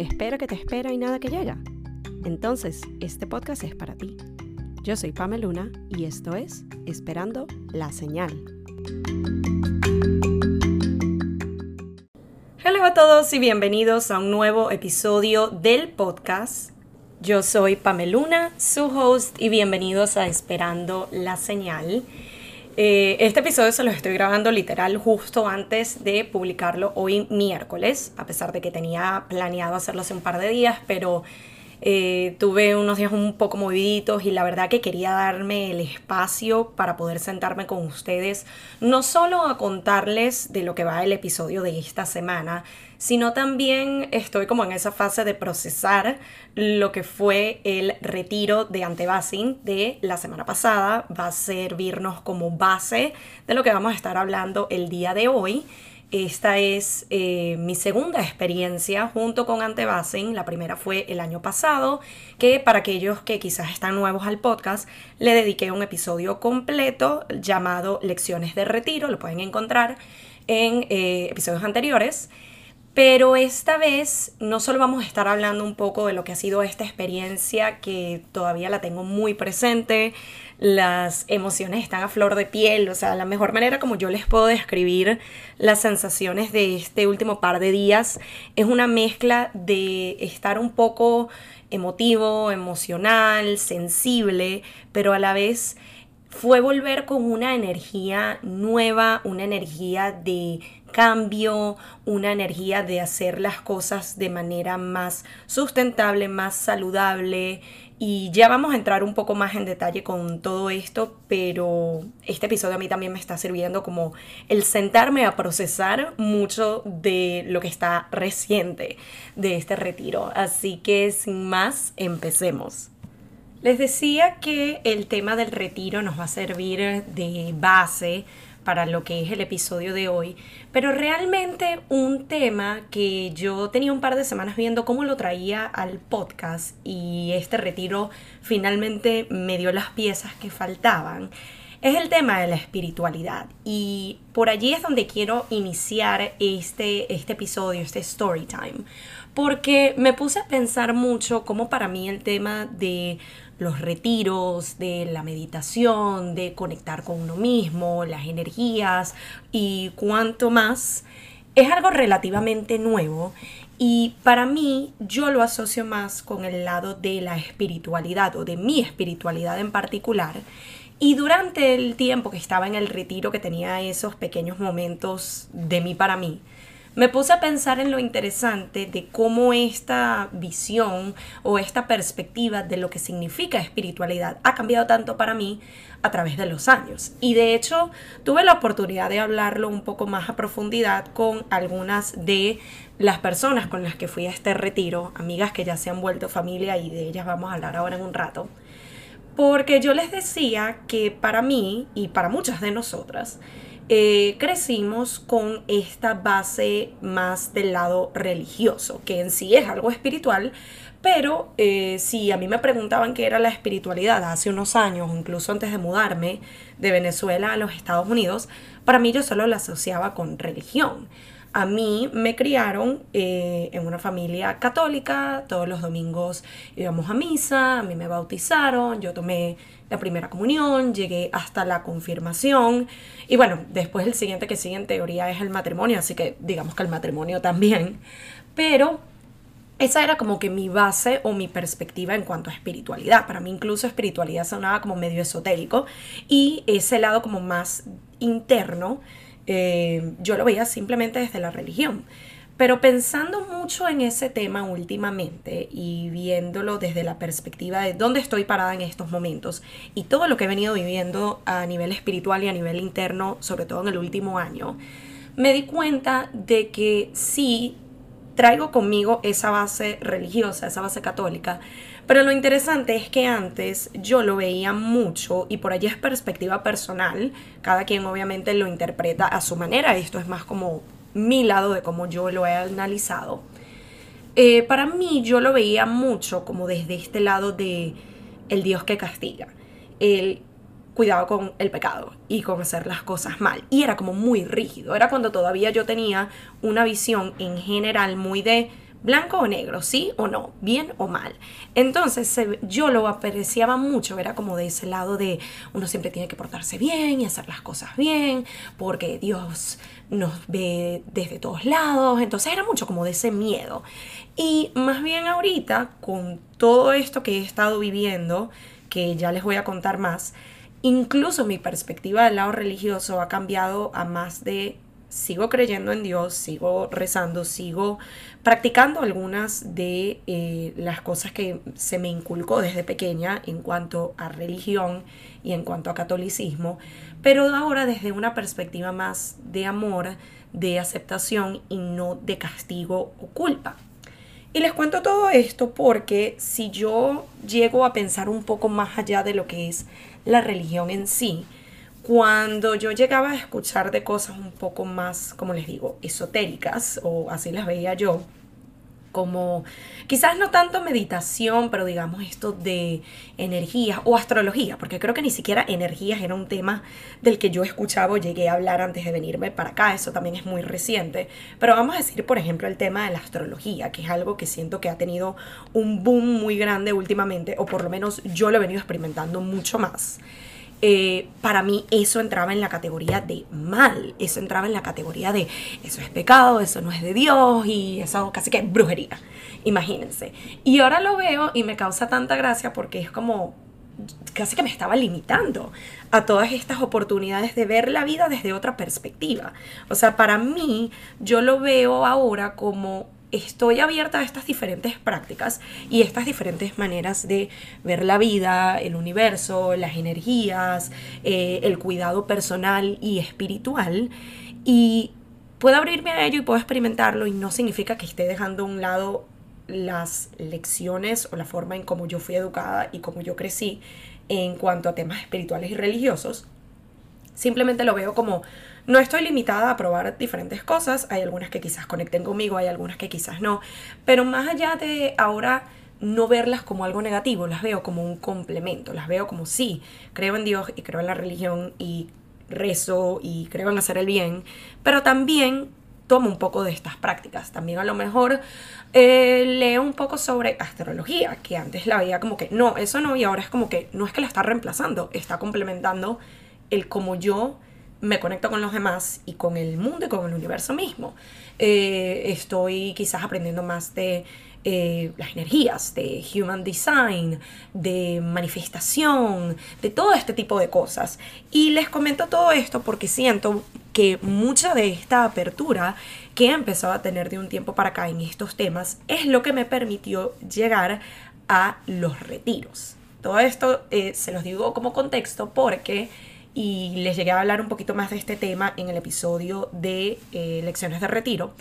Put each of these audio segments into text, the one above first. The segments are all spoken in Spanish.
espera que te espera y nada que llega. Entonces, este podcast es para ti. Yo soy Pameluna y esto es Esperando la Señal. Hola a todos y bienvenidos a un nuevo episodio del podcast. Yo soy Pameluna, su host, y bienvenidos a Esperando la Señal. Eh, este episodio se lo estoy grabando literal justo antes de publicarlo hoy miércoles, a pesar de que tenía planeado hacerlo hace un par de días, pero eh, tuve unos días un poco moviditos y la verdad que quería darme el espacio para poder sentarme con ustedes, no solo a contarles de lo que va el episodio de esta semana, sino también estoy como en esa fase de procesar lo que fue el retiro de Antebasing de la semana pasada. Va a servirnos como base de lo que vamos a estar hablando el día de hoy. Esta es eh, mi segunda experiencia junto con Antebasing. La primera fue el año pasado, que para aquellos que quizás están nuevos al podcast, le dediqué un episodio completo llamado Lecciones de Retiro. Lo pueden encontrar en eh, episodios anteriores. Pero esta vez no solo vamos a estar hablando un poco de lo que ha sido esta experiencia que todavía la tengo muy presente, las emociones están a flor de piel, o sea, la mejor manera como yo les puedo describir las sensaciones de este último par de días es una mezcla de estar un poco emotivo, emocional, sensible, pero a la vez fue volver con una energía nueva, una energía de cambio, una energía de hacer las cosas de manera más sustentable, más saludable. Y ya vamos a entrar un poco más en detalle con todo esto, pero este episodio a mí también me está sirviendo como el sentarme a procesar mucho de lo que está reciente de este retiro. Así que sin más, empecemos. Les decía que el tema del retiro nos va a servir de base para lo que es el episodio de hoy, pero realmente un tema que yo tenía un par de semanas viendo cómo lo traía al podcast y este retiro finalmente me dio las piezas que faltaban, es el tema de la espiritualidad. Y por allí es donde quiero iniciar este, este episodio, este story time, porque me puse a pensar mucho cómo para mí el tema de los retiros, de la meditación, de conectar con uno mismo, las energías y cuanto más, es algo relativamente nuevo y para mí yo lo asocio más con el lado de la espiritualidad o de mi espiritualidad en particular. Y durante el tiempo que estaba en el retiro, que tenía esos pequeños momentos de mí para mí, me puse a pensar en lo interesante de cómo esta visión o esta perspectiva de lo que significa espiritualidad ha cambiado tanto para mí a través de los años. Y de hecho tuve la oportunidad de hablarlo un poco más a profundidad con algunas de las personas con las que fui a este retiro, amigas que ya se han vuelto familia y de ellas vamos a hablar ahora en un rato. Porque yo les decía que para mí y para muchas de nosotras, eh, crecimos con esta base más del lado religioso, que en sí es algo espiritual, pero eh, si a mí me preguntaban qué era la espiritualidad hace unos años, incluso antes de mudarme de Venezuela a los Estados Unidos, para mí yo solo la asociaba con religión. A mí me criaron eh, en una familia católica, todos los domingos íbamos a misa, a mí me bautizaron, yo tomé la primera comunión, llegué hasta la confirmación y bueno, después el siguiente que sigue en teoría es el matrimonio, así que digamos que el matrimonio también, pero esa era como que mi base o mi perspectiva en cuanto a espiritualidad. Para mí incluso espiritualidad sonaba como medio esotérico y ese lado como más interno eh, yo lo veía simplemente desde la religión. Pero pensando mucho en ese tema últimamente y viéndolo desde la perspectiva de dónde estoy parada en estos momentos y todo lo que he venido viviendo a nivel espiritual y a nivel interno, sobre todo en el último año, me di cuenta de que sí traigo conmigo esa base religiosa, esa base católica, pero lo interesante es que antes yo lo veía mucho y por allí es perspectiva personal, cada quien obviamente lo interpreta a su manera, esto es más como mi lado de cómo yo lo he analizado. Eh, para mí yo lo veía mucho como desde este lado de el Dios que castiga, el cuidado con el pecado y con hacer las cosas mal. Y era como muy rígido, era cuando todavía yo tenía una visión en general muy de blanco o negro, sí o no, bien o mal. Entonces yo lo apreciaba mucho, era como de ese lado de uno siempre tiene que portarse bien y hacer las cosas bien, porque Dios nos ve desde todos lados, entonces era mucho como de ese miedo. Y más bien ahorita, con todo esto que he estado viviendo, que ya les voy a contar más, incluso mi perspectiva del lado religioso ha cambiado a más de sigo creyendo en Dios, sigo rezando, sigo practicando algunas de eh, las cosas que se me inculcó desde pequeña en cuanto a religión y en cuanto a catolicismo, pero ahora desde una perspectiva más de amor, de aceptación y no de castigo o culpa. Y les cuento todo esto porque si yo llego a pensar un poco más allá de lo que es la religión en sí, cuando yo llegaba a escuchar de cosas un poco más, como les digo, esotéricas, o así las veía yo, como quizás no tanto meditación, pero digamos esto de energías o astrología, porque creo que ni siquiera energías era un tema del que yo escuchaba o llegué a hablar antes de venirme para acá, eso también es muy reciente, pero vamos a decir, por ejemplo, el tema de la astrología, que es algo que siento que ha tenido un boom muy grande últimamente, o por lo menos yo lo he venido experimentando mucho más. Eh, para mí eso entraba en la categoría de mal, eso entraba en la categoría de eso es pecado, eso no es de Dios y eso casi que es brujería, imagínense. Y ahora lo veo y me causa tanta gracia porque es como casi que me estaba limitando a todas estas oportunidades de ver la vida desde otra perspectiva. O sea, para mí yo lo veo ahora como estoy abierta a estas diferentes prácticas y estas diferentes maneras de ver la vida, el universo, las energías, eh, el cuidado personal y espiritual. Y puedo abrirme a ello y puedo experimentarlo y no significa que esté dejando a un lado las lecciones o la forma en cómo yo fui educada y cómo yo crecí en cuanto a temas espirituales y religiosos. Simplemente lo veo como no estoy limitada a probar diferentes cosas, hay algunas que quizás conecten conmigo, hay algunas que quizás no, pero más allá de ahora no verlas como algo negativo, las veo como un complemento, las veo como sí, creo en Dios y creo en la religión y rezo y creo en hacer el bien, pero también tomo un poco de estas prácticas. También a lo mejor eh, leo un poco sobre astrología, que antes la veía como que no, eso no, y ahora es como que no es que la está reemplazando, está complementando el como yo me conecto con los demás y con el mundo y con el universo mismo. Eh, estoy quizás aprendiendo más de eh, las energías, de human design, de manifestación, de todo este tipo de cosas. Y les comento todo esto porque siento que mucha de esta apertura que he empezado a tener de un tiempo para acá en estos temas es lo que me permitió llegar a los retiros. Todo esto eh, se los digo como contexto porque y les llegué a hablar un poquito más de este tema en el episodio de eh, lecciones de retiro.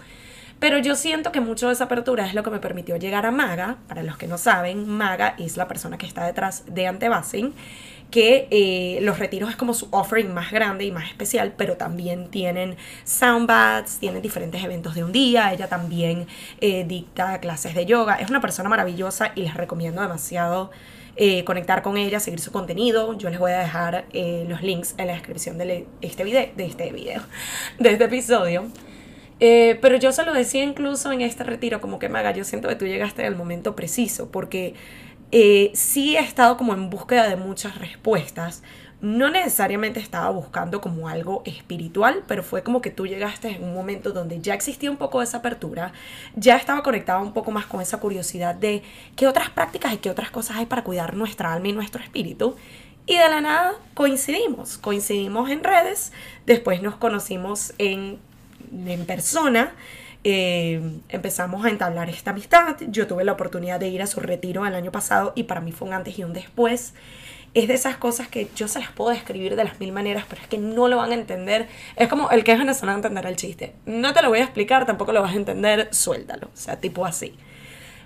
Pero yo siento que mucho de esa apertura es lo que me permitió llegar a Maga. Para los que no saben, Maga es la persona que está detrás de Antebasing, que eh, los retiros es como su offering más grande y más especial, pero también tienen soundbaths, tienen diferentes eventos de un día, ella también eh, dicta clases de yoga, es una persona maravillosa y les recomiendo demasiado eh, conectar con ella, seguir su contenido. Yo les voy a dejar los links en la descripción de este video, de este video, de este episodio. Pero yo se lo decía incluso en este retiro, como que Maga, yo siento que tú llegaste al momento preciso, porque sí he estado como en búsqueda de muchas respuestas, no necesariamente estaba buscando como algo espiritual, pero fue como que tú llegaste en un momento donde ya existía un poco esa apertura, ya estaba conectada un poco más con esa curiosidad de qué otras prácticas y qué otras cosas hay para cuidar nuestra alma y nuestro espíritu. Y de la nada coincidimos, coincidimos en redes, después nos conocimos en, en persona, eh, empezamos a entablar esta amistad, yo tuve la oportunidad de ir a su retiro el año pasado y para mí fue un antes y un después es de esas cosas que yo se las puedo describir de las mil maneras, pero es que no lo van a entender. Es como el que es venezolano entenderá el chiste. No te lo voy a explicar, tampoco lo vas a entender, suéltalo. O sea, tipo así.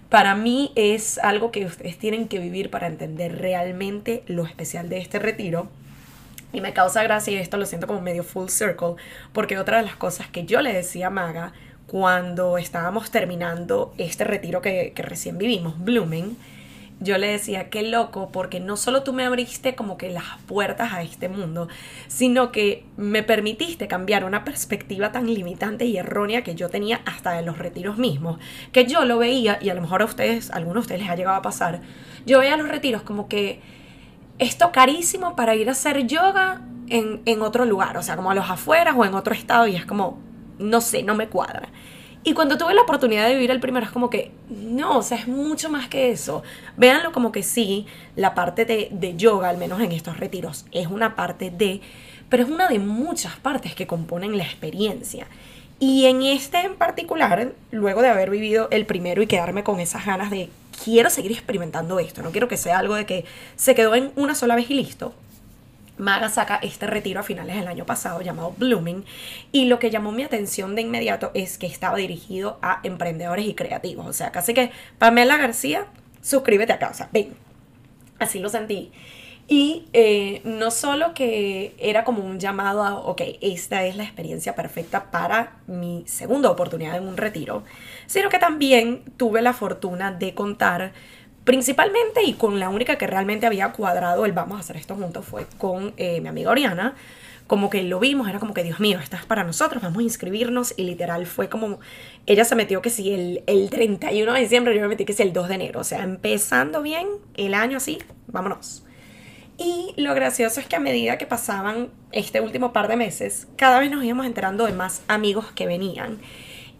Para mí es algo que ustedes tienen que vivir para entender realmente lo especial de este retiro. Y me causa gracia y esto lo siento como medio full circle, porque otra de las cosas que yo le decía a Maga cuando estábamos terminando este retiro que, que recién vivimos, Blooming, yo le decía, qué loco, porque no solo tú me abriste como que las puertas a este mundo, sino que me permitiste cambiar una perspectiva tan limitante y errónea que yo tenía hasta de los retiros mismos, que yo lo veía, y a lo mejor a ustedes, a algunos de ustedes les ha llegado a pasar, yo veía los retiros como que esto carísimo para ir a hacer yoga en, en otro lugar, o sea, como a los afueras o en otro estado, y es como, no sé, no me cuadra. Y cuando tuve la oportunidad de vivir el primero, es como que, no, o sea, es mucho más que eso. Véanlo como que sí, la parte de, de, yoga, al menos en estos retiros, es una parte de, pero es una de muchas partes que componen la experiencia. Y en este en particular, luego de haber vivido el primero y quedarme con esas ganas de, quiero seguir experimentando esto, no quiero que sea algo de que se quedó en una sola vez y listo, Maga saca este retiro a finales del año pasado llamado Blooming y lo que llamó mi atención de inmediato es que estaba dirigido a emprendedores y creativos. O sea, casi que Pamela García, suscríbete a casa, ven. Así lo sentí. Y eh, no solo que era como un llamado a, ok, esta es la experiencia perfecta para mi segunda oportunidad en un retiro, sino que también tuve la fortuna de contar Principalmente y con la única que realmente había cuadrado el vamos a hacer esto juntos fue con eh, mi amiga Oriana. Como que lo vimos, era como que Dios mío, esta es para nosotros, vamos a inscribirnos. Y literal fue como, ella se metió que si el, el 31 de diciembre, yo me metí que si el 2 de enero. O sea, empezando bien el año así, vámonos. Y lo gracioso es que a medida que pasaban este último par de meses, cada vez nos íbamos enterando de más amigos que venían.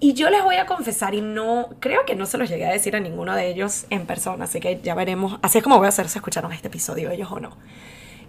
Y yo les voy a confesar, y no, creo que no se los llegué a decir a ninguno de ellos en persona, así que ya veremos, así es como voy a hacer si escucharon este episodio ellos o no.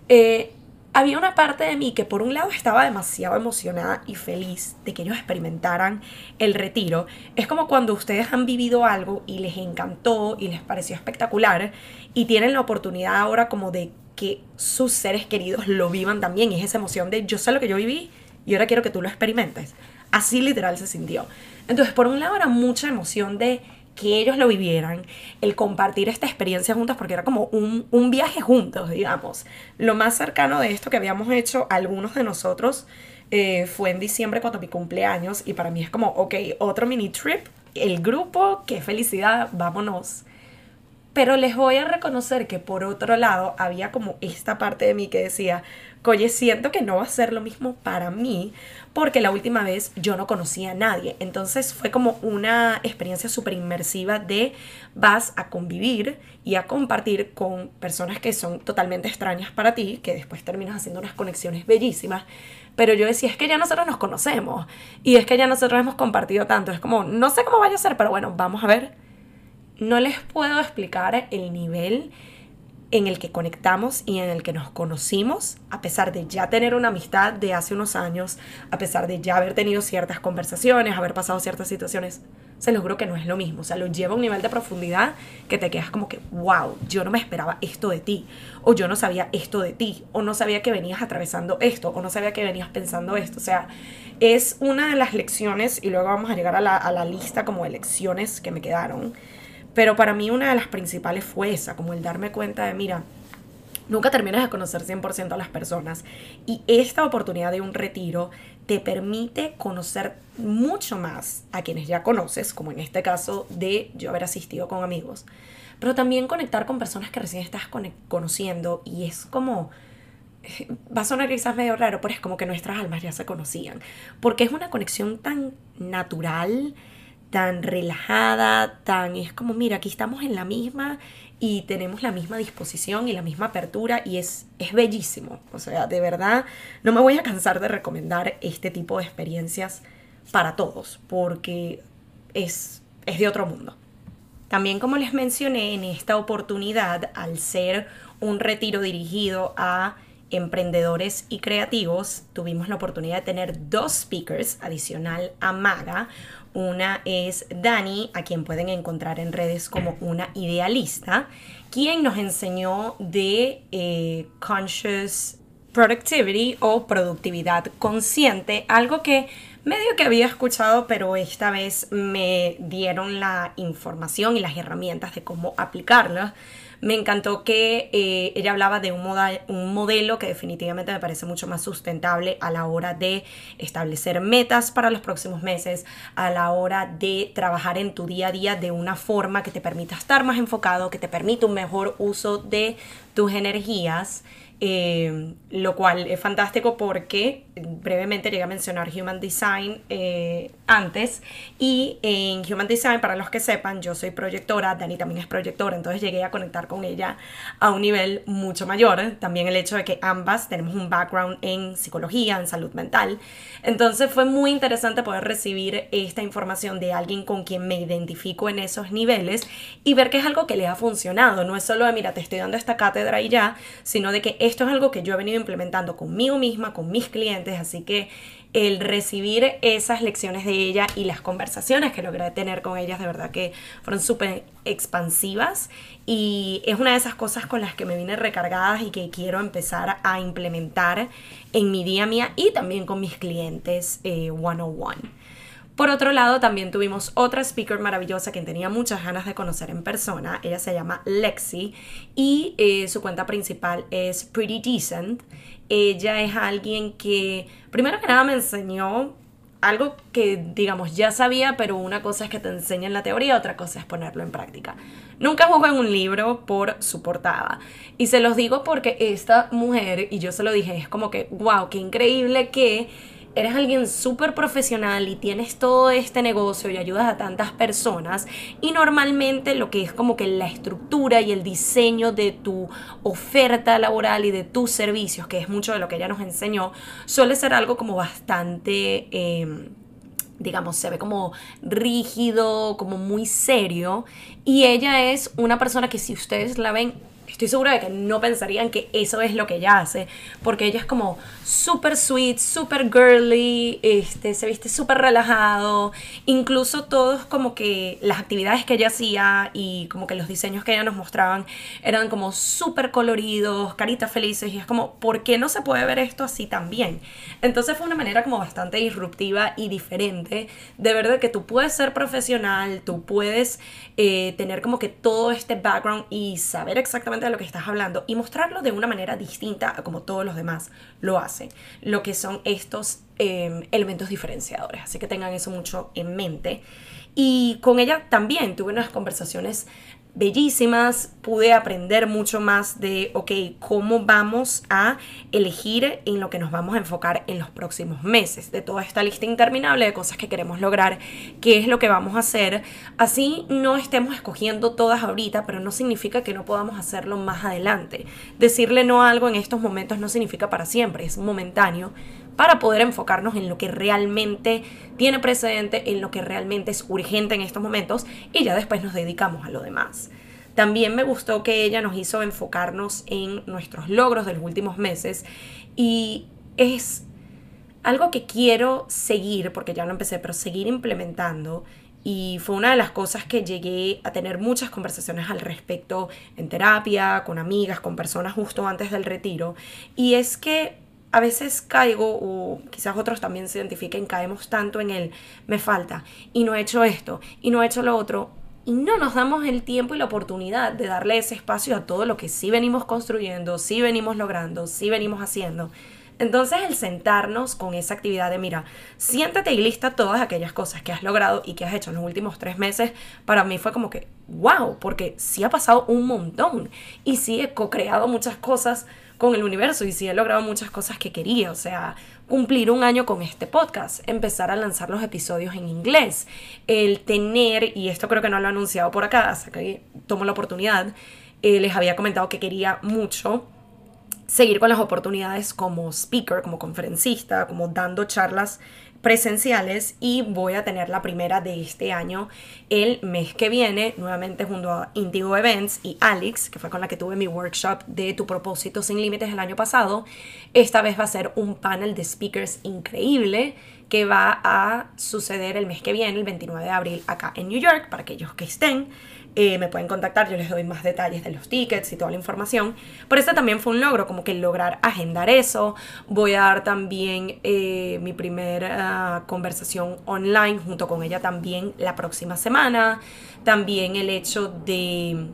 Eh, había una parte de mí que por un lado estaba demasiado emocionada y feliz de que ellos experimentaran el retiro. Es como cuando ustedes han vivido algo y les encantó y les pareció espectacular y tienen la oportunidad ahora como de que sus seres queridos lo vivan también. Y es esa emoción de yo sé lo que yo viví y ahora quiero que tú lo experimentes. Así literal se sintió. Entonces, por un lado era mucha emoción de que ellos lo vivieran, el compartir esta experiencia juntos, porque era como un, un, viaje juntos, digamos. Lo más cercano de esto que habíamos hecho algunos de nosotros eh, fue en diciembre cuando mi cumpleaños, y para mí es como, ok, otro mini trip, el grupo, qué felicidad, vámonos. Pero les voy a reconocer que por otro lado había como esta parte de mí que decía, oye, siento que no va a ser lo mismo para mí porque la última vez yo no conocía a nadie. Entonces fue como una experiencia súper inmersiva de vas a convivir y a compartir con personas que son totalmente extrañas para ti, que después terminas haciendo unas conexiones bellísimas. Pero yo decía, es que ya nosotros nos conocemos y es que ya nosotros hemos compartido tanto. Es como, no sé cómo vaya a ser, pero bueno, vamos a ver no les puedo explicar el nivel en el que conectamos y en el que nos conocimos, a pesar de ya tener una amistad de hace unos años, a pesar de ya haber tenido ciertas conversaciones, haber pasado ciertas situaciones, se logró que no es lo mismo. O sea, lo lleva a un nivel de profundidad que te quedas como que, wow, yo no me esperaba esto de ti, o yo no sabía esto de ti, o no sabía que venías atravesando esto, o no sabía que venías pensando esto. O sea, es una de las lecciones, y luego vamos a llegar a la, a la lista como de lecciones que me quedaron pero para mí una de las principales fue esa, como el darme cuenta de, mira, nunca terminas de conocer 100% a las personas y esta oportunidad de un retiro te permite conocer mucho más a quienes ya conoces, como en este caso de yo haber asistido con amigos, pero también conectar con personas que recién estás conociendo y es como va a sonar quizás medio raro, pero es como que nuestras almas ya se conocían, porque es una conexión tan natural, tan relajada, tan es como, mira, aquí estamos en la misma y tenemos la misma disposición y la misma apertura y es, es bellísimo. O sea, de verdad, no me voy a cansar de recomendar este tipo de experiencias para todos, porque es, es de otro mundo. También como les mencioné, en esta oportunidad, al ser un retiro dirigido a emprendedores y creativos, tuvimos la oportunidad de tener dos speakers adicional a Maga. Una es Dani, a quien pueden encontrar en redes como una idealista, quien nos enseñó de eh, conscious productivity o productividad consciente, algo que medio que había escuchado, pero esta vez me dieron la información y las herramientas de cómo aplicarla Me encantó que eh, ella hablaba de un, un modelo que definitivamente me parece mucho más sustentable a la hora de establecer metas para los próximos meses, a la hora de trabajar en tu día a día de una forma que te permita estar más enfocado, que te permita un mejor uso de tus energías. Eh, lo cual es fantástico porque brevemente llegué a mencionar Human Design eh, antes y en Human Design, para los que sepan, yo soy proyectora, Dani también es proyectora, entonces llegué a conectar con ella a un nivel mucho mayor. También el hecho de que ambas tenemos un background en psicología, en salud mental. Entonces fue muy interesante poder recibir esta información de alguien con quien me identifico en esos niveles y ver que es algo que le ha funcionado. No es solo de, mira, te estoy dando esta cátedra y ya, sino de que esto es algo que yo he venido implementando conmigo misma, con mis clientes, así que el recibir esas lecciones de ella y las conversaciones que logré tener con ellas de verdad que fueron súper expansivas y es una de esas cosas con las que me vine recargadas y que quiero empezar a implementar en mi día mía y también con mis clientes eh, one on one. Por otro lado, también tuvimos otra speaker maravillosa que tenía muchas ganas de conocer en persona. Ella se llama Lexi y eh, su cuenta principal es Pretty Decent. Ella es alguien que, primero que nada, me enseñó algo que, digamos, ya sabía, pero una cosa es que te enseñen la teoría, otra cosa es ponerlo en práctica. Nunca juzgo en un libro por su portada. Y se los digo porque esta mujer, y yo se lo dije, es como que, wow, qué increíble que eres alguien súper profesional y tienes todo este negocio y ayudas a tantas personas y normalmente lo que es como que la estructura y el diseño de tu oferta laboral y de tus servicios, que es mucho de lo que ella nos enseñó, suele ser algo como bastante... Em, digamos, se ve como rígido, como muy serio. Y ella es una persona que si ustedes la ven estoy segura de que no pensarían que eso es lo que ella hace, porque ella es como súper sweet, súper girly, este, se viste súper relajado, incluso todos como que las actividades que ella hacía y como que los diseños que ella nos mostraban eran como súper coloridos, caritas felices, y es como, ¿por qué no se puede ver esto así también? Entonces fue una manera como bastante disruptiva y diferente de ver que tú puedes ser profesional, tú puedes eh, tener como que todo este background y saber exactamente de lo que estás hablando y mostrarlo de una manera distinta a como todos los demás lo hacen, lo que son estos em, elementos diferenciadores. Así que tengan eso mucho en mente. Y con ella también tuve unas conversaciones bellísimas, pude aprender mucho más de, ok, cómo vamos a elegir en lo que nos vamos a enfocar en los próximos meses, de toda esta lista interminable de cosas que queremos lograr, qué es lo que vamos a hacer. Así no estemos escogiendo todas ahorita, pero no significa que no podamos hacerlo más adelante. Decirle no a algo en estos momentos no significa para siempre, es momentáneo para poder enfocarnos en lo que realmente tiene precedente, en lo que realmente es urgente en estos momentos y ya después nos dedicamos a lo demás. También me gustó que ella nos hizo enfocarnos en nuestros logros de los últimos meses y es algo que quiero seguir, porque ya lo empecé, pero seguir implementando. Y fue una de las cosas que llegué a tener muchas conversaciones al respecto en terapia, con amigas, con personas justo antes del retiro. Y es que a veces caigo, o quizás otros también se identifiquen, caemos tanto en el me falta y no he hecho esto y no he hecho lo otro y no nos damos el tiempo y la oportunidad de darle ese espacio a todo lo que sí venimos construyendo, sí venimos logrando, sí venimos haciendo. Entonces el sentarnos con esa actividad de, mira, siéntate y lista todas aquellas cosas que has logrado y que has hecho en los últimos tres meses, para mí fue como que, wow, porque sí ha pasado un montón y sí he co-creado muchas cosas con el universo y sí he logrado muchas cosas que quería, o sea, cumplir un año con este podcast, empezar a lanzar los episodios en inglés, el tener, y esto creo que no lo he anunciado por acá, hasta que tomo la oportunidad, eh, les había comentado que quería mucho seguir con las oportunidades como speaker, como conferencista, como dando charlas presenciales y voy a tener la primera de este año el mes que viene, nuevamente junto a Indigo Events y Alex, que fue con la que tuve mi workshop de Tu propósito sin límites el año pasado. Esta vez va a ser un panel de speakers increíble que va a suceder el mes que viene, el 29 de abril, acá en New York, para aquellos que estén. Eh, me pueden contactar, yo les doy más detalles de los tickets y toda la información. Pero este también fue un logro, como que lograr agendar eso. Voy a dar también eh, mi primera conversación online junto con ella también la próxima semana. También el hecho de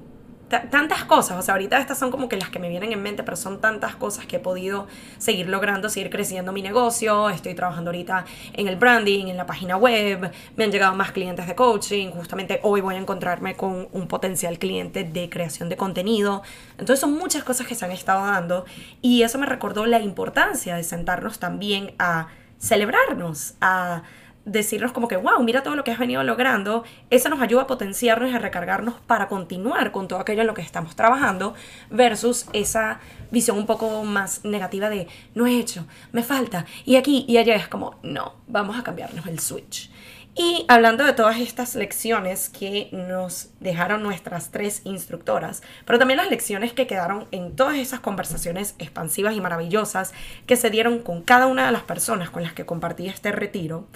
tantas cosas, o sea, ahorita estas son como que las que me vienen en mente, pero son tantas cosas que he podido seguir logrando, seguir creciendo mi negocio, estoy trabajando ahorita en el branding, en la página web, me han llegado más clientes de coaching, justamente hoy voy a encontrarme con un potencial cliente de creación de contenido, entonces son muchas cosas que se han estado dando y eso me recordó la importancia de sentarnos también a celebrarnos, a decirnos como que, wow, mira todo lo que has venido logrando, eso nos ayuda a potenciarnos y a recargarnos para continuar con todo aquello en lo que estamos trabajando, versus esa visión un poco más negativa de, no he hecho, me falta, y aquí y allá es como, no, vamos a cambiarnos el switch. Y hablando de todas estas lecciones que nos dejaron nuestras tres instructoras, pero también las lecciones que quedaron en todas esas conversaciones expansivas y maravillosas que se dieron con cada una de las personas con las que compartí este retiro,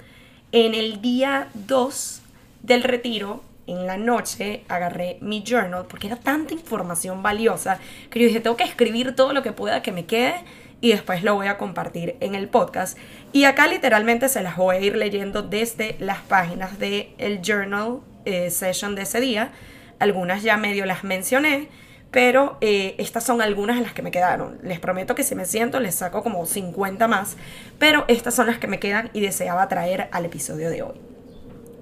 en el día 2 del retiro, en la noche, agarré mi journal porque era tanta información valiosa que yo dije, tengo que escribir todo lo que pueda que me quede y después lo voy a compartir en el podcast. Y acá literalmente se las voy a ir leyendo desde las páginas del el journal eh, session de ese día. Algunas ya medio las mencioné, pero eh, estas son algunas de las que me quedaron. Les prometo que si me siento les saco como 50 más, pero estas son las que me quedan y deseaba traer al episodio de hoy.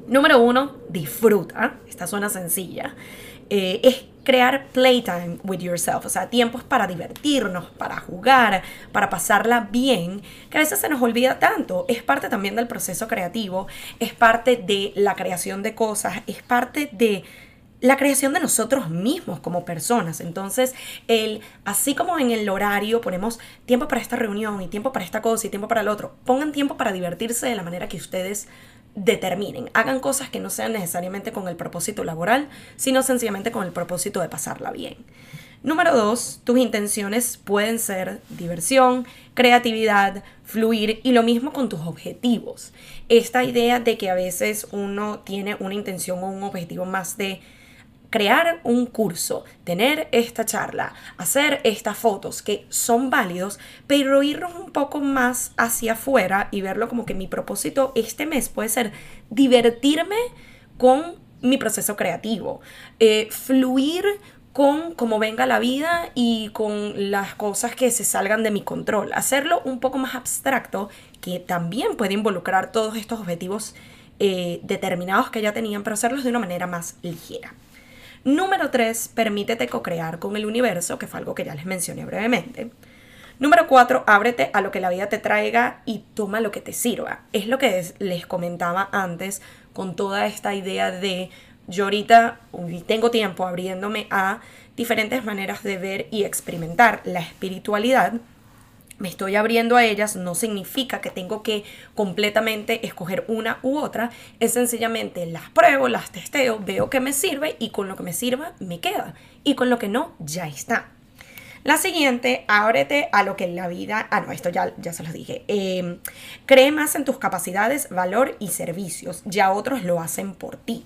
Número uno, disfruta. Esta suena sencilla. Eh, es crear playtime with yourself, o sea, tiempos para divertirnos, para jugar, para pasarla bien, que a veces se nos olvida tanto. Es parte también del proceso creativo, es parte de la creación de cosas, es parte de la creación de nosotros mismos como personas. Entonces, el, así como en el horario ponemos tiempo para esta reunión y tiempo para esta cosa y tiempo para el otro, pongan tiempo para divertirse de la manera que ustedes determinen. Hagan cosas que no sean necesariamente con el propósito laboral, sino sencillamente con el propósito de pasarla bien. Número dos, tus intenciones pueden ser diversión, creatividad, fluir y lo mismo con tus objetivos. Esta idea de que a veces uno tiene una intención o un objetivo más de crear un curso, tener esta charla, hacer estas fotos que son válidos, pero irnos un poco más hacia afuera y verlo como que mi propósito este mes puede ser divertirme con mi proceso creativo, eh, fluir con cómo venga la vida y con las cosas que se salgan de mi control. Hacerlo un poco más abstracto, que también puede involucrar todos estos objetivos eh, determinados que ya tenían, pero hacerlos de una manera más ligera. Número 3, permítete co-crear con el universo, que fue algo que ya les mencioné brevemente. Número 4, ábrete a lo que la vida te traiga y toma lo que te sirva. Es lo que les comentaba antes con toda esta idea de yo ahorita tengo tiempo abriéndome a diferentes maneras de ver y experimentar la espiritualidad me estoy abriendo a ellas no significa que tengo que completamente escoger una u otra, es sencillamente las pruebo, las testeo, veo que me sirve y con lo que me sirva me queda y con lo que no ya está. La siguiente, ábrete a lo que la vida, ah no, esto ya, ya se los dije, em, cree más en tus capacidades, valor y servicios, ya otros lo hacen por ti.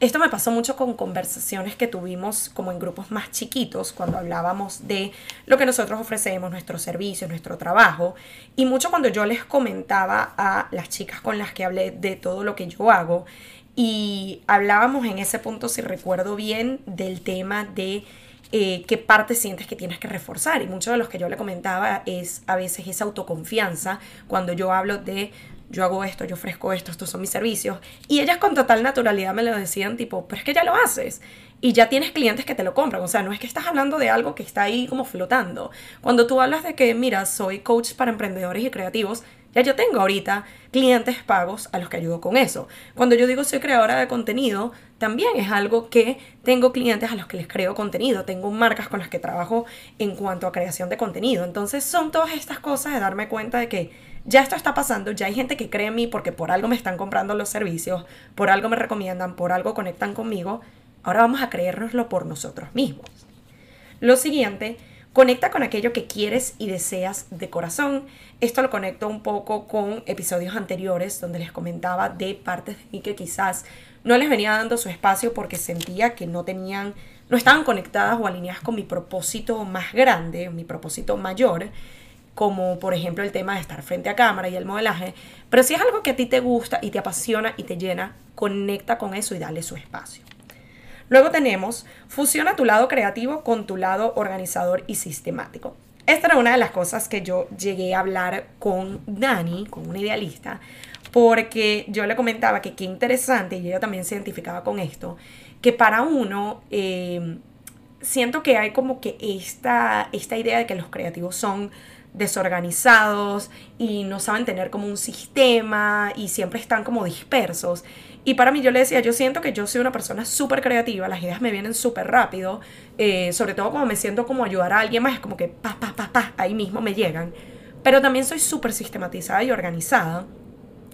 Esto me pasó mucho con conversaciones que tuvimos como en grupos más chiquitos, cuando hablábamos de lo que nosotros ofrecemos, nuestros servicios, nuestro trabajo, y mucho cuando yo les comentaba a las chicas con las que hablé de todo lo que yo hago, y hablábamos en ese punto, si recuerdo bien, del tema de eh, qué parte sientes que tienes que reforzar. Y mucho de los que yo le comentaba es a veces esa autoconfianza cuando yo hablo de yo hago esto, yo ofrezco esto, estos son mis servicios. Y ellas con total naturalidad me lo decían tipo, pero es que ya lo haces. Y ya tienes clientes que te lo compran. O sea, no es que estás hablando de algo que está ahí como flotando. Cuando tú hablas de que, mira, soy coach para emprendedores y creativos, ya yo tengo ahorita clientes pagos a los que ayudo con eso. Cuando yo digo soy creadora de contenido, también es algo que tengo clientes a los que les creo contenido. Tengo marcas con las que trabajo en cuanto a creación de contenido. Entonces son todas estas cosas de darme cuenta de que ya esto está pasando, ya hay gente que cree en mí porque por algo me están comprando los servicios, por algo me recomiendan, por algo conectan conmigo. Ahora vamos a creérnoslo por nosotros mismos. Lo siguiente, conecta con aquello que quieres y deseas de corazón. Esto lo conecto un poco con episodios anteriores donde les comentaba de partes de mí que quizás no les venía dando su espacio porque sentía que no tenían, no estaban conectadas o alineadas con mi propósito más grande, mi propósito mayor como por ejemplo el tema de estar frente a cámara y el modelaje, pero si es algo que a ti te gusta y te apasiona y te llena, conecta con eso y dale su espacio. Luego tenemos, fusiona tu lado creativo con tu lado organizador y sistemático. Esta era una de las cosas que yo llegué a hablar con Dani, con una idealista, porque yo le comentaba que qué interesante, y ella también se identificaba con esto, que para uno eh, siento que hay como que esta, esta idea de que los creativos son desorganizados y no saben tener como un sistema y siempre están como dispersos. Y para mí yo le decía, yo siento que yo soy una persona súper creativa, las ideas me vienen súper rápido, eh, sobre todo cuando me siento como ayudar a alguien más, es como que pa, pa, pa, pa, ahí mismo me llegan. Pero también soy súper sistematizada y organizada.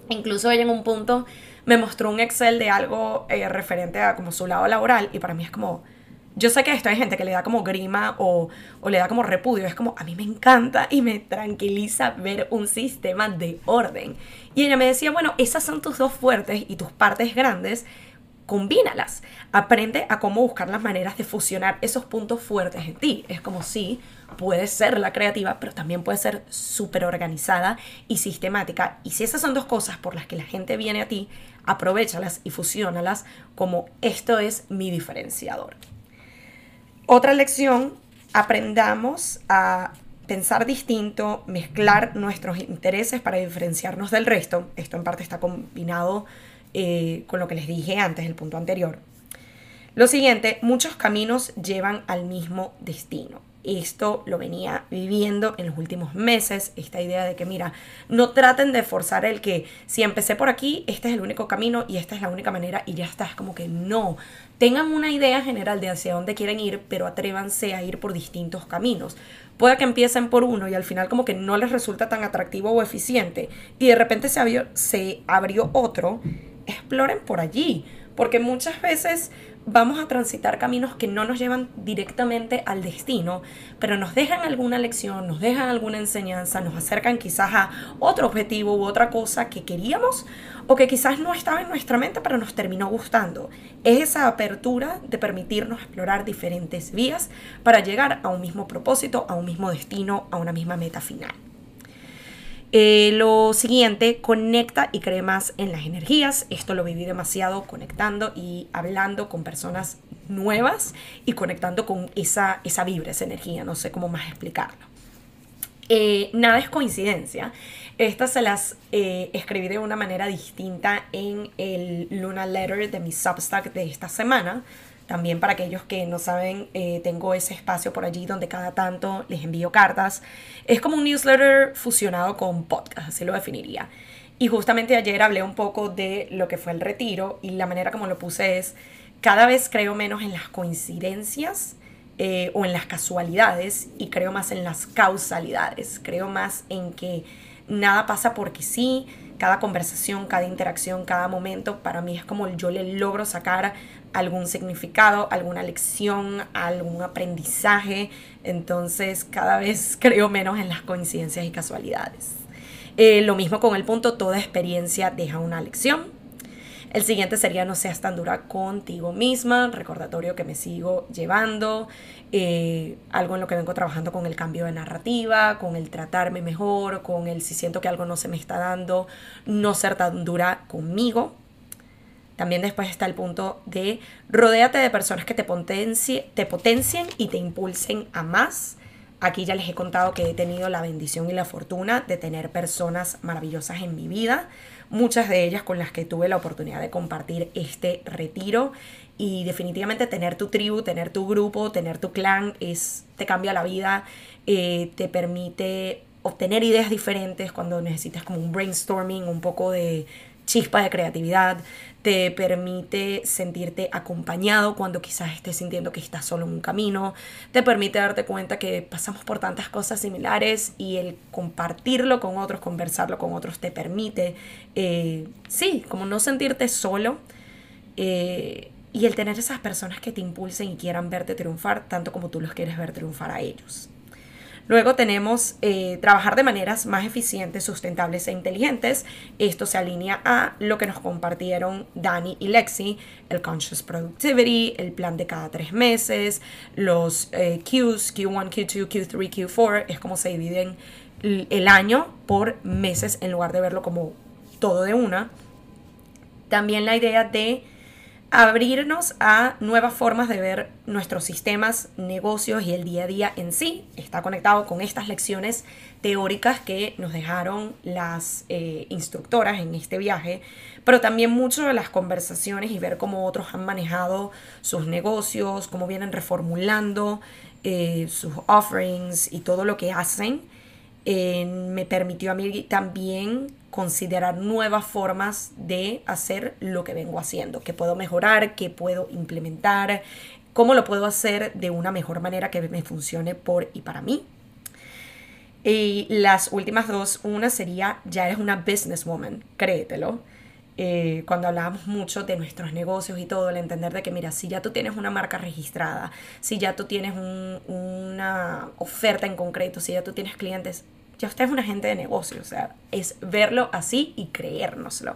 Incluso ella en un punto me mostró un Excel de algo eh, referente a como su lado laboral y para mí es como, yo sé que esto hay gente que le da como grima o, le da como repudio. Es como, a mí me encanta y me tranquiliza ver un sistema de orden. Y ella me decía, bueno, esas son tus dos fuertes y tus partes grandes. Combínalas. Aprende a cómo buscar las maneras de fusionar esos puntos fuertes en ti. Es como si puedes ser la creativa, pero también puedes ser súper organizada y sistemática. Y si esas son dos cosas por las que la gente viene a ti, aprovechalas y fusionalas como esto es mi diferenciador. Otra lección, aprendamos a pensar distinto, mezclar nuestros intereses para diferenciarnos del resto. Esto en parte está combinado eh, con lo que les dije antes, el punto anterior. Lo siguiente, muchos caminos llevan al mismo destino. Esto lo venía viviendo en los últimos meses, esta idea de que, mira, no traten de forzar el que si empecé por aquí, este es el único camino y esta es la única manera y ya está. Es como que no. Tengan una idea general de hacia dónde quieren ir, pero atrévanse a ir por distintos caminos. Puede que empiecen por uno y al final como que no les resulta tan atractivo o eficiente y de repente se abrió, se abrió otro, exploren por allí, porque muchas veces vamos a transitar caminos que no nos llevan directamente al destino, pero nos dejan alguna lección, nos dejan alguna enseñanza, nos acercan quizás a otro objetivo u otra cosa que queríamos o que quizás no estaba en nuestra mente, pero nos terminó gustando. Es esa apertura de permitirnos explorar diferentes vías para llegar a un mismo propósito, a un mismo destino, a una misma meta final. Eh, lo siguiente, conecta y cree más en las energías. Esto lo viví demasiado conectando y hablando con personas nuevas y conectando con esa, esa vibra, esa energía. No sé cómo más explicarlo. Eh, nada es coincidencia. Estas se las eh, escribí de una manera distinta en el Luna Letter de mi Substack de esta semana. También para aquellos que no saben, eh, tengo ese espacio por allí donde cada tanto les envío cartas. Es como un newsletter fusionado con podcast, así lo definiría. Y justamente ayer hablé un poco de lo que fue el retiro y la manera como lo puse es, cada vez creo menos en las coincidencias eh, o en las casualidades y creo más en las causalidades. Creo más en que nada pasa porque sí, cada conversación, cada interacción, cada momento, para mí es como yo le logro sacar algún significado, alguna lección, algún aprendizaje. Entonces cada vez creo menos en las coincidencias y casualidades. Eh, lo mismo con el punto, toda experiencia deja una lección. El siguiente sería no seas tan dura contigo misma, recordatorio que me sigo llevando, eh, algo en lo que vengo trabajando con el cambio de narrativa, con el tratarme mejor, con el si siento que algo no se me está dando, no ser tan dura conmigo. También después está el punto de rodéate de personas que te, potencie, te potencien y te impulsen a más. Aquí ya les he contado que he tenido la bendición y la fortuna de tener personas maravillosas en mi vida, muchas de ellas con las que tuve la oportunidad de compartir este retiro y definitivamente tener tu tribu, tener tu grupo, tener tu clan es te cambia la vida, eh, te permite obtener ideas diferentes cuando necesitas como un brainstorming, un poco de chispa de creatividad, te permite sentirte acompañado cuando quizás estés sintiendo que estás solo en un camino, te permite darte cuenta que pasamos por tantas cosas similares y el compartirlo con otros, conversarlo con otros, te permite, eh, sí, como no sentirte solo. Eh, y el tener esas personas que te impulsen y quieran verte triunfar tanto como tú los quieres ver triunfar a ellos. Luego tenemos eh, trabajar de maneras más eficientes, sustentables e inteligentes. Esto se alinea a lo que nos compartieron Dani y Lexi, el Conscious Productivity, el plan de cada tres meses, los eh, Qs, Q1, Q2, Q3, Q4, es como se dividen el año por meses en lugar de verlo como todo de una. También la idea de abrirnos a nuevas formas de ver nuestros sistemas, negocios y el día a día en sí. Está conectado con estas lecciones teóricas que nos dejaron las eh, instructoras en este viaje, pero también mucho de las conversaciones y ver cómo otros han manejado sus negocios, cómo vienen reformulando eh, sus offerings y todo lo que hacen. Me permitió a mí también considerar nuevas formas de hacer lo que vengo haciendo, que puedo mejorar, que puedo implementar, cómo lo puedo hacer de una mejor manera que me funcione por y para mí. Y las últimas dos, una sería, ya eres una businesswoman, créetelo. Eh, cuando hablábamos mucho de nuestros negocios y todo, el entender de que, mira, si ya tú tienes una marca registrada, si ya tú tienes una oferta en concreto, si ya tú tienes clientes, ya usted es un agente de negocio, o sea, es verlo así y creérnoslo.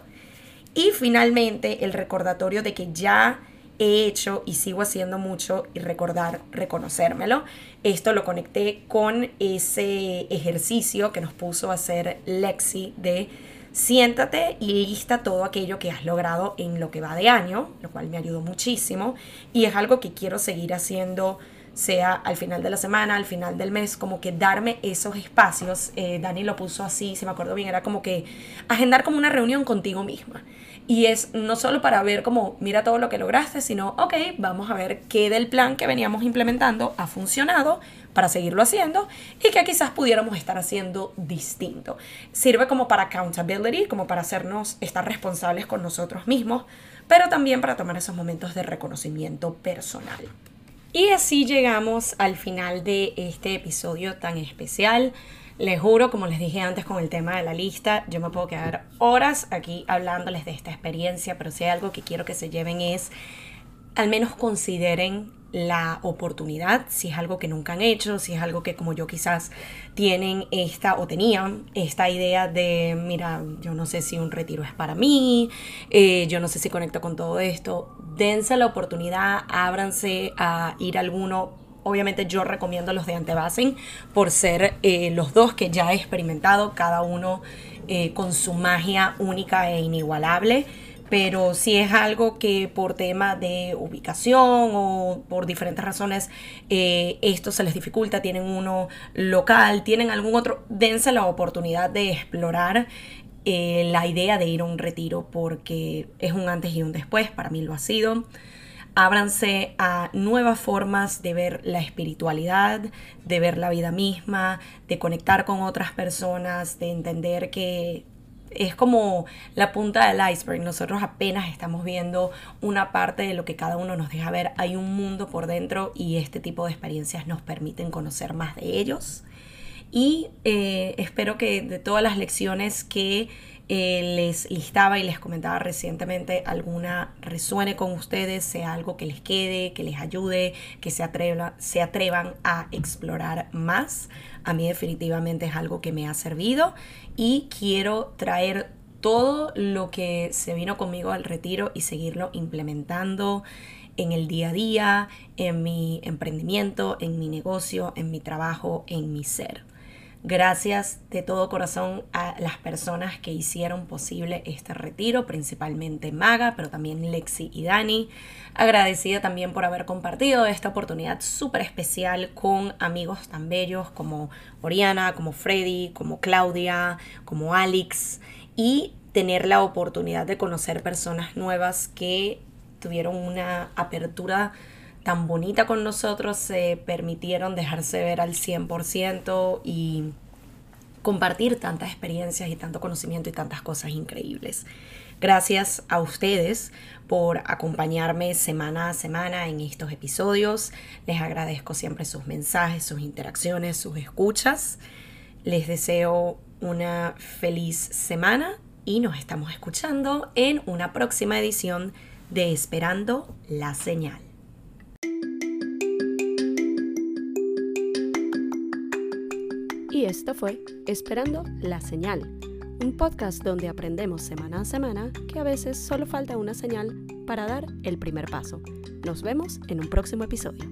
Y finalmente el recordatorio de que ya he hecho y sigo haciendo mucho y recordar, reconocérmelo. Esto lo conecté con ese ejercicio que nos puso a hacer Lexi de siéntate y lista todo aquello que has logrado en lo que va de año, lo cual me ayudó muchísimo y es algo que quiero seguir haciendo sea al final de la semana, al final del mes, como que darme esos espacios. Eh, Dani lo puso así, si me acuerdo bien, era como que agendar como una reunión contigo misma. Y es no solo para ver como, mira todo lo que lograste, sino, ok, vamos a ver qué del plan que veníamos implementando ha funcionado para seguirlo haciendo y que quizás pudiéramos estar haciendo distinto. Sirve como para accountability, como para hacernos estar responsables con nosotros mismos, pero también para tomar esos momentos de reconocimiento personal. Y así llegamos al final de este episodio tan especial. Les juro, como les dije antes con el tema de la lista, yo me puedo quedar horas aquí hablándoles de esta experiencia, pero si hay algo que quiero que se lleven es, al menos consideren la oportunidad, si es algo que nunca han hecho, si es algo que como yo quizás tienen esta o tenían esta idea de, mira, yo no sé si un retiro es para mí, eh, yo no sé si conecto con todo esto, dense la oportunidad, ábranse a ir a alguno. Obviamente yo recomiendo los de Antebasen por ser eh, los dos que ya he experimentado, cada uno eh, con su magia única e inigualable pero si es algo que por tema de ubicación o por diferentes razones eh, esto se les dificulta, tienen uno local, tienen algún otro, dense la oportunidad de explorar eh, la idea de ir a un retiro porque es un antes y un después, para mí lo ha sido. Ábranse a nuevas formas de ver la espiritualidad, de ver la vida misma, de conectar con otras personas, de entender que es como la punta del iceberg. Nosotros apenas estamos viendo una parte de lo que cada uno nos deja ver. Hay un mundo por dentro y este tipo de experiencias nos permiten conocer más de ellos. Y eh, espero que de todas las lecciones que eh, les listaba y les comentaba recientemente, alguna resuene con ustedes, sea algo que les quede, que les ayude, que se, se atrevan a explorar más. A mí definitivamente es algo que me ha servido y quiero traer todo lo que se vino conmigo al retiro y seguirlo implementando en el día a día, en mi emprendimiento, en mi negocio, en mi trabajo, en mi ser. Gracias de todo corazón a las personas que hicieron posible este retiro, principalmente Maga, pero también Lexi y Dani. Agradecida también por haber compartido esta oportunidad súper especial con amigos tan bellos como Oriana, como Freddy, como Claudia, como Alex y tener la oportunidad de conocer personas nuevas que tuvieron una apertura tan bonita con nosotros se permitieron dejarse ver al 100% y compartir tantas experiencias y tanto conocimiento y tantas cosas increíbles. Gracias a ustedes por acompañarme semana a semana en estos episodios. Les agradezco siempre sus mensajes, sus interacciones, sus escuchas. Les deseo una feliz semana y nos estamos escuchando en una próxima edición de Esperando la Señal. Esto fue Esperando la Señal, un podcast donde aprendemos semana a semana que a veces solo falta una señal para dar el primer paso. Nos vemos en un próximo episodio.